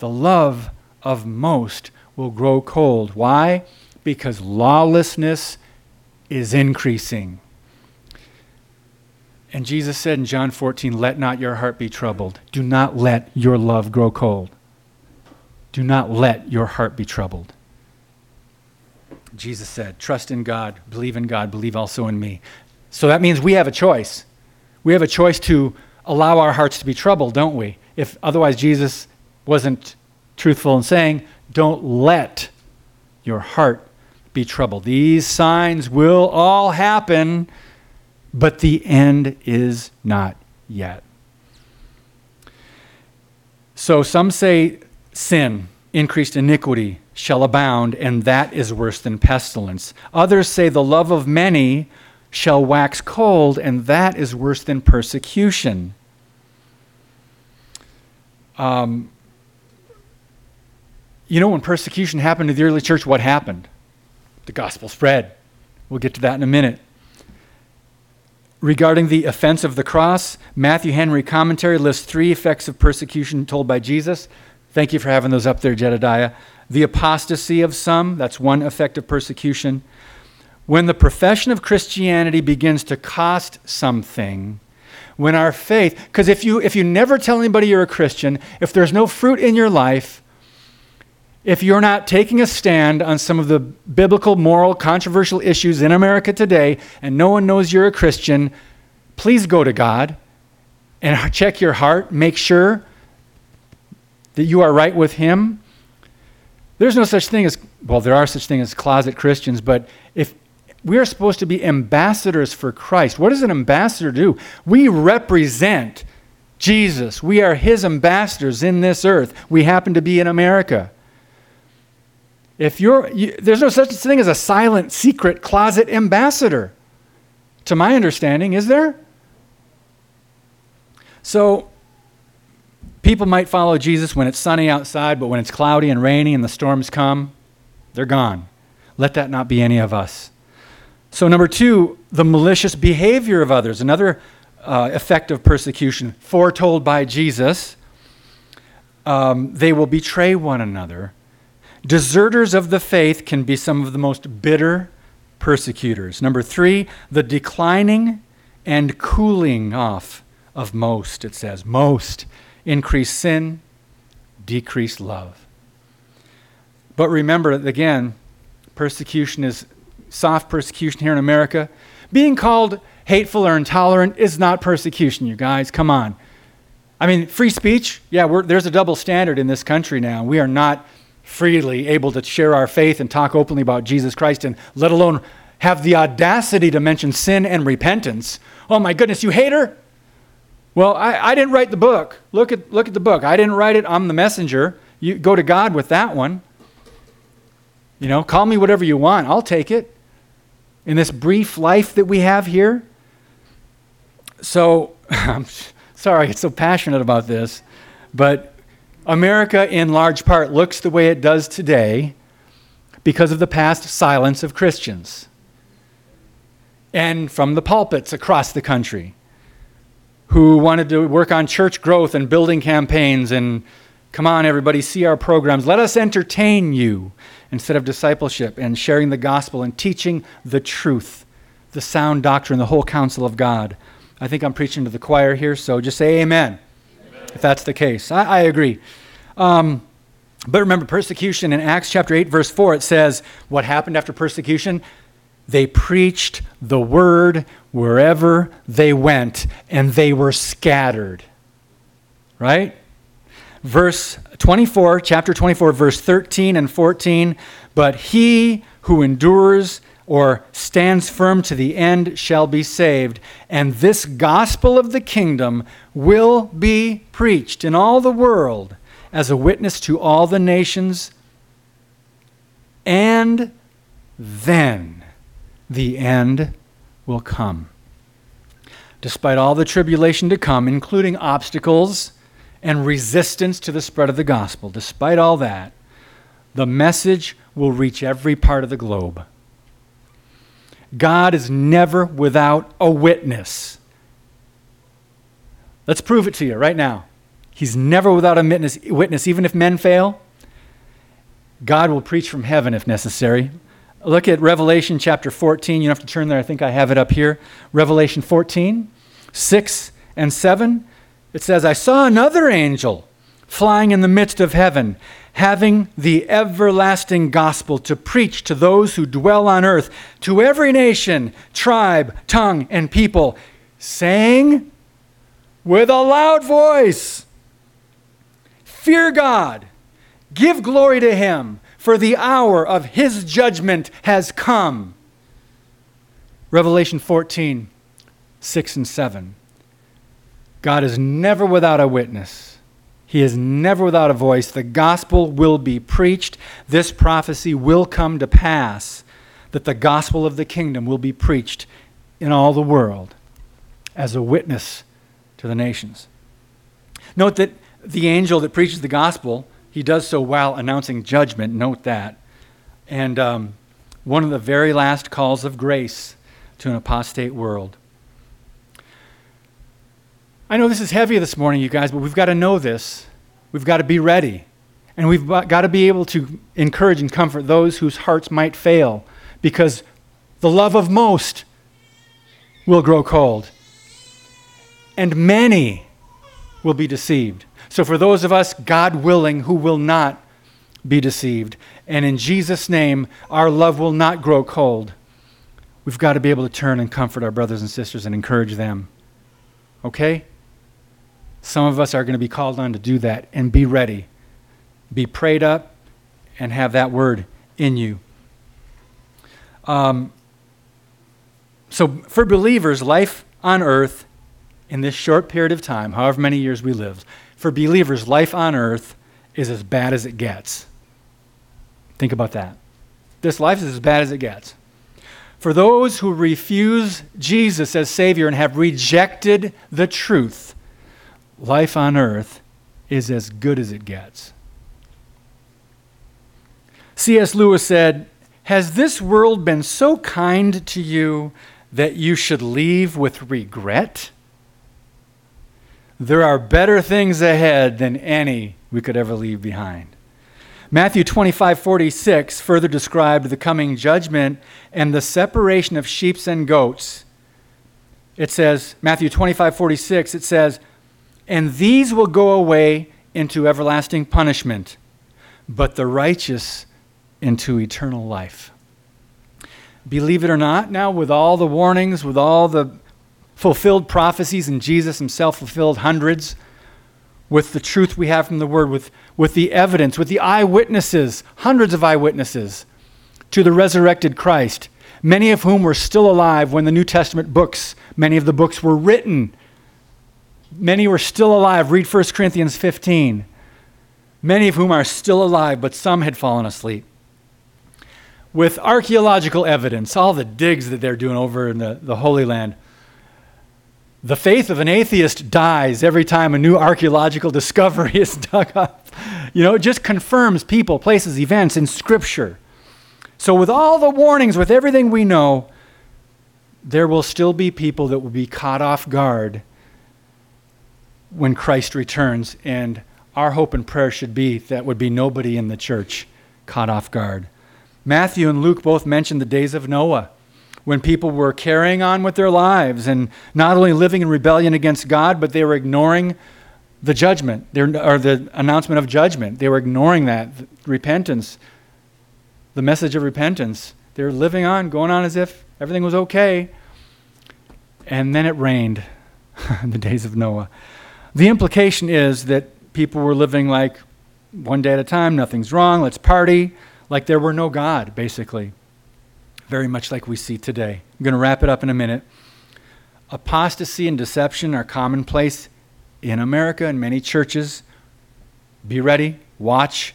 The love of most will grow cold. Why? Because lawlessness is increasing. And Jesus said in John 14, Let not your heart be troubled. Do not let your love grow cold. Do not let your heart be troubled. Jesus said, Trust in God, believe in God, believe also in me. So that means we have a choice. We have a choice to allow our hearts to be troubled, don't we? If otherwise Jesus wasn't truthful in saying, Don't let your heart be troubled. These signs will all happen, but the end is not yet. So some say sin, increased iniquity shall abound, and that is worse than pestilence. Others say the love of many shall wax cold, and that is worse than persecution. Um, you know, when persecution happened to the early church, what happened? The gospel spread. We'll get to that in a minute. Regarding the offense of the cross, Matthew Henry commentary lists three effects of persecution told by Jesus. Thank you for having those up there, Jedediah. The apostasy of some, that's one effect of persecution. When the profession of Christianity begins to cost something, when our faith, because if you, if you never tell anybody you're a Christian, if there's no fruit in your life, if you're not taking a stand on some of the biblical, moral, controversial issues in America today, and no one knows you're a Christian, please go to God and check your heart. Make sure that you are right with Him. There's no such thing as, well, there are such things as closet Christians, but if we are supposed to be ambassadors for Christ, what does an ambassador do? We represent Jesus. We are His ambassadors in this earth. We happen to be in America. If you're, you, there's no such thing as a silent, secret closet ambassador, to my understanding, is there? So, people might follow Jesus when it's sunny outside, but when it's cloudy and rainy and the storms come, they're gone. Let that not be any of us. So, number two, the malicious behavior of others, another uh, effect of persecution, foretold by Jesus. Um, they will betray one another Deserters of the faith can be some of the most bitter persecutors. Number three, the declining and cooling off of most, it says. Most increase sin, decrease love. But remember, again, persecution is soft persecution here in America. Being called hateful or intolerant is not persecution, you guys. Come on. I mean, free speech, yeah, there's a double standard in this country now. We are not freely able to share our faith and talk openly about Jesus Christ, and let alone have the audacity to mention sin and repentance. Oh my goodness, you hater! Well, I, I didn't write the book. Look at, look at the book. I didn't write it. I'm the messenger. You go to God with that one. You know, call me whatever you want. I'll take it. In this brief life that we have here. So, I'm sorry I get so passionate about this, but America, in large part, looks the way it does today because of the past silence of Christians and from the pulpits across the country who wanted to work on church growth and building campaigns and come on, everybody, see our programs. Let us entertain you instead of discipleship and sharing the gospel and teaching the truth, the sound doctrine, the whole counsel of God. I think I'm preaching to the choir here, so just say amen if that's the case. I, I agree. Um, but remember, persecution in Acts chapter 8, verse 4, it says, What happened after persecution? They preached the word wherever they went, and they were scattered. Right? Verse 24, chapter 24, verse 13 and 14. But he who endures or stands firm to the end shall be saved. And this gospel of the kingdom will be preached in all the world as a witness to all the nations. And then the end will come. despite all the tribulation to come, including obstacles and resistance to the spread of the gospel, despite all that, the message will reach every part of the globe. God is never without a witness. Let's prove it to you right now. He's never without a witness, witness, even if men fail. God will preach from heaven if necessary. Look at Revelation chapter 14. You don't have to turn there, I think I have it up here. Revelation 14, 6 and 7. It says, I saw another angel flying in the midst of heaven, having the everlasting gospel to preach to those who dwell on earth, to every nation, tribe, tongue, and people, saying with a loud voice, Fear God, give glory to Him, for the hour of His judgment has come. Revelation 14, 6 and 7. God is never without a witness. He is never without a voice. The gospel will be preached. This prophecy will come to pass that the gospel of the kingdom will be preached in all the world as a witness to the nations. Note that the angel that preaches the gospel, he does so while announcing judgment. Note that. And um, one of the very last calls of grace to an apostate world. I know this is heavy this morning, you guys, but we've got to know this. We've got to be ready. And we've got to be able to encourage and comfort those whose hearts might fail because the love of most will grow cold. And many will be deceived. So, for those of us, God willing, who will not be deceived, and in Jesus' name, our love will not grow cold, we've got to be able to turn and comfort our brothers and sisters and encourage them. Okay? Some of us are going to be called on to do that and be ready. Be prayed up and have that word in you. Um, so, for believers, life on earth in this short period of time, however many years we live, for believers, life on earth is as bad as it gets. Think about that. This life is as bad as it gets. For those who refuse Jesus as Savior and have rejected the truth, life on earth is as good as it gets. C.S. Lewis said, Has this world been so kind to you that you should leave with regret? There are better things ahead than any we could ever leave behind. Matthew 25, 46 further described the coming judgment and the separation of sheep and goats. It says, Matthew 25, 46, it says, and these will go away into everlasting punishment, but the righteous into eternal life. Believe it or not, now with all the warnings, with all the fulfilled prophecies, and Jesus himself fulfilled hundreds, with the truth we have from the Word, with, with the evidence, with the eyewitnesses, hundreds of eyewitnesses to the resurrected Christ, many of whom were still alive when the New Testament books, many of the books were written Many were still alive. Read 1 Corinthians 15. Many of whom are still alive, but some had fallen asleep. With archaeological evidence, all the digs that they're doing over in the, the Holy Land, the faith of an atheist dies every time a new archaeological discovery is dug up. You know, it just confirms people, places, events in Scripture. So, with all the warnings, with everything we know, there will still be people that will be caught off guard when Christ returns. And our hope and prayer should be that would be nobody in the church caught off guard. Matthew and Luke both mention the days of Noah when people were carrying on with their lives and not only living in rebellion against God, but they were ignoring the judgment or the announcement of judgment. They were ignoring that repentance, the message of repentance. They were living on, going on as if everything was okay. And then it rained in the days of Noah. The implication is that people were living like one day at a time, nothing's wrong, let's party, like there were no God, basically. Very much like we see today. I'm going to wrap it up in a minute. Apostasy and deception are commonplace in America and many churches. Be ready, watch.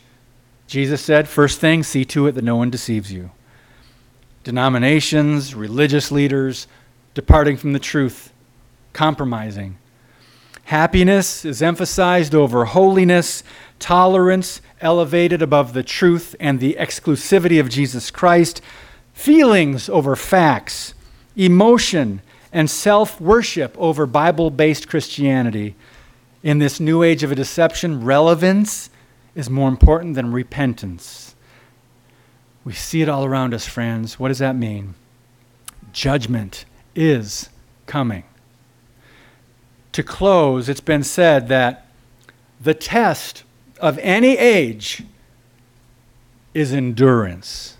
Jesus said, first thing, see to it that no one deceives you. Denominations, religious leaders, departing from the truth compromising. Happiness is emphasized over holiness, tolerance elevated above the truth and the exclusivity of Jesus Christ, feelings over facts, emotion and self worship over Bible based Christianity. In this new age of a deception, relevance is more important than repentance. We see it all around us, friends. What does that mean? Judgment is coming. To close, it's been said that the test of any age is endurance.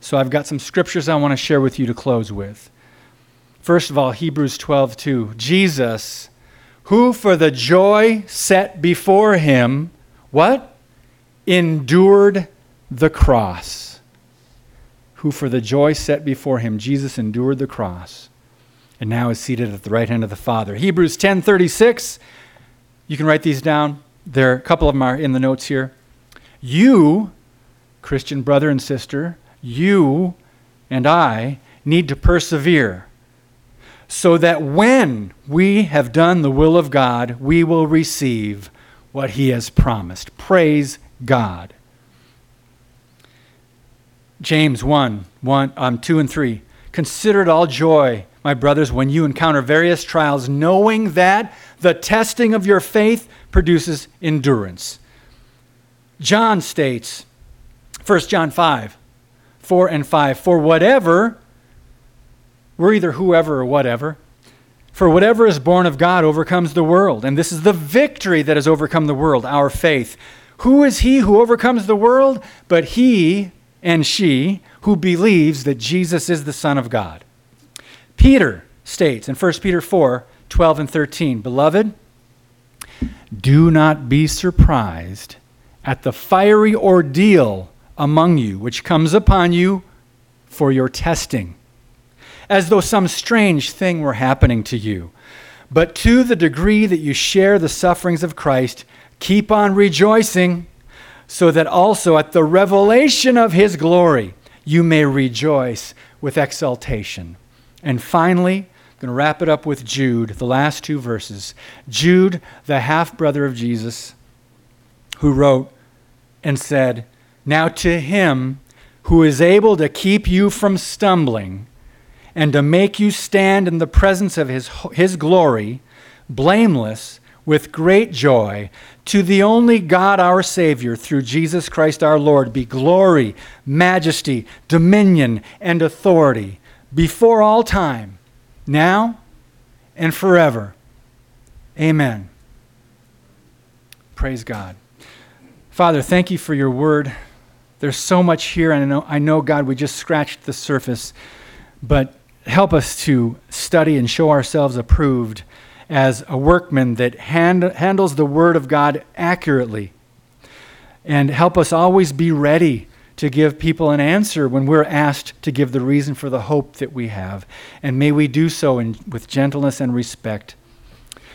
So I've got some scriptures I want to share with you to close with. First of all, Hebrews 12, 2. Jesus, who for the joy set before him, what? Endured the cross. Who for the joy set before him, Jesus endured the cross, and now is seated at the right hand of the Father. Hebrews 10:36. You can write these down. There, a couple of them are in the notes here. You, Christian brother and sister, you and I need to persevere so that when we have done the will of God, we will receive what He has promised. Praise God. James 1, 1 um, 2 and 3. Consider it all joy, my brothers, when you encounter various trials, knowing that the testing of your faith produces endurance. John states, 1 John 5, 4 and 5, for whatever we're either whoever or whatever. For whatever is born of God overcomes the world. And this is the victory that has overcome the world, our faith. Who is he who overcomes the world? But he and she who believes that Jesus is the Son of God. Peter states in 1 Peter 4 12 and 13, Beloved, do not be surprised at the fiery ordeal among you, which comes upon you for your testing as though some strange thing were happening to you. But to the degree that you share the sufferings of Christ, keep on rejoicing, so that also at the revelation of his glory you may rejoice with exultation. And finally, I'm going to wrap it up with Jude, the last two verses. Jude, the half brother of Jesus, who wrote and said, Now to him who is able to keep you from stumbling and to make you stand in the presence of his, his glory, blameless, with great joy, to the only God our Savior, through Jesus Christ our Lord, be glory, majesty, dominion, and authority before all time, now and forever. Amen. Praise God. Father, thank you for your word. There's so much here, and I know, I know God, we just scratched the surface, but help us to study and show ourselves approved as a workman that hand, handles the Word of God accurately. And help us always be ready to give people an answer when we're asked to give the reason for the hope that we have. And may we do so in, with gentleness and respect.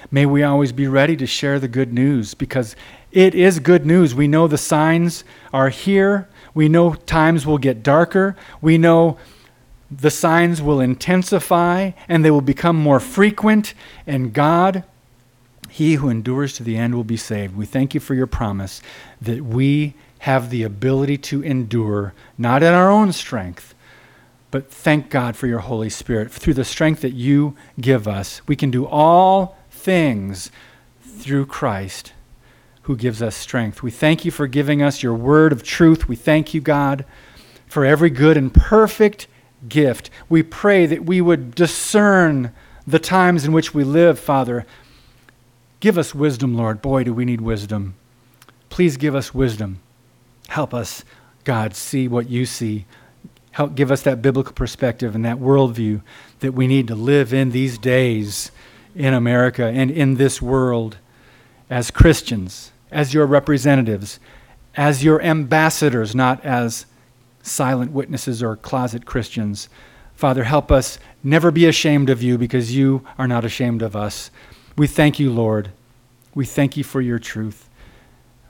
May we always be ready to share the good news because it is good news. We know the signs are here. We know times will get darker. We know the signs will intensify and they will become more frequent, and God, He who endures to the end, will be saved. We thank you for your promise that we have the ability to endure, not in our own strength, but thank God for your Holy Spirit. Through the strength that you give us, we can do all things through Christ who gives us strength. We thank you for giving us your word of truth. We thank you, God, for every good and perfect gift. We pray that we would discern the times in which we live, Father. Give us wisdom, Lord. Boy, do we need wisdom. Please give us wisdom. Help us, God, see what you see. Help give us that biblical perspective and that worldview that we need to live in these days in America and in this world as Christians, as your representatives, as your ambassadors, not as silent witnesses or closet Christians. Father, help us never be ashamed of you because you are not ashamed of us. We thank you, Lord. We thank you for your truth.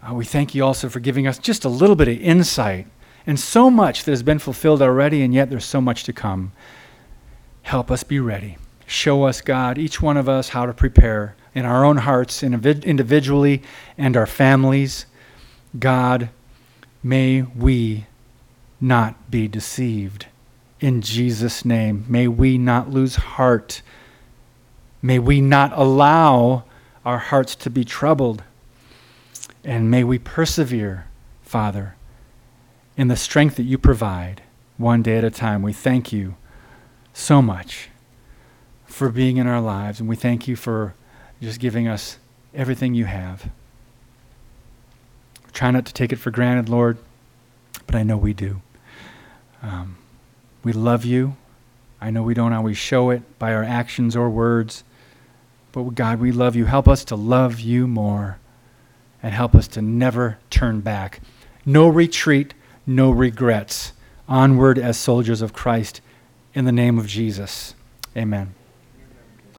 Uh, we thank you also for giving us just a little bit of insight and so much that has been fulfilled already, and yet there's so much to come. Help us be ready. Show us, God, each one of us, how to prepare in our own hearts, individually, and our families. God, may we not be deceived. In Jesus' name, may we not lose heart. May we not allow our hearts to be troubled. And may we persevere, Father, in the strength that you provide one day at a time. We thank you so much for being in our lives, and we thank you for just giving us everything you have. Try not to take it for granted, Lord, but I know we do. Um, we love you. I know we don't always show it by our actions or words, but God, we love you. Help us to love you more and help us to never turn back. No retreat, no regrets. Onward as soldiers of Christ in the name of Jesus. Amen.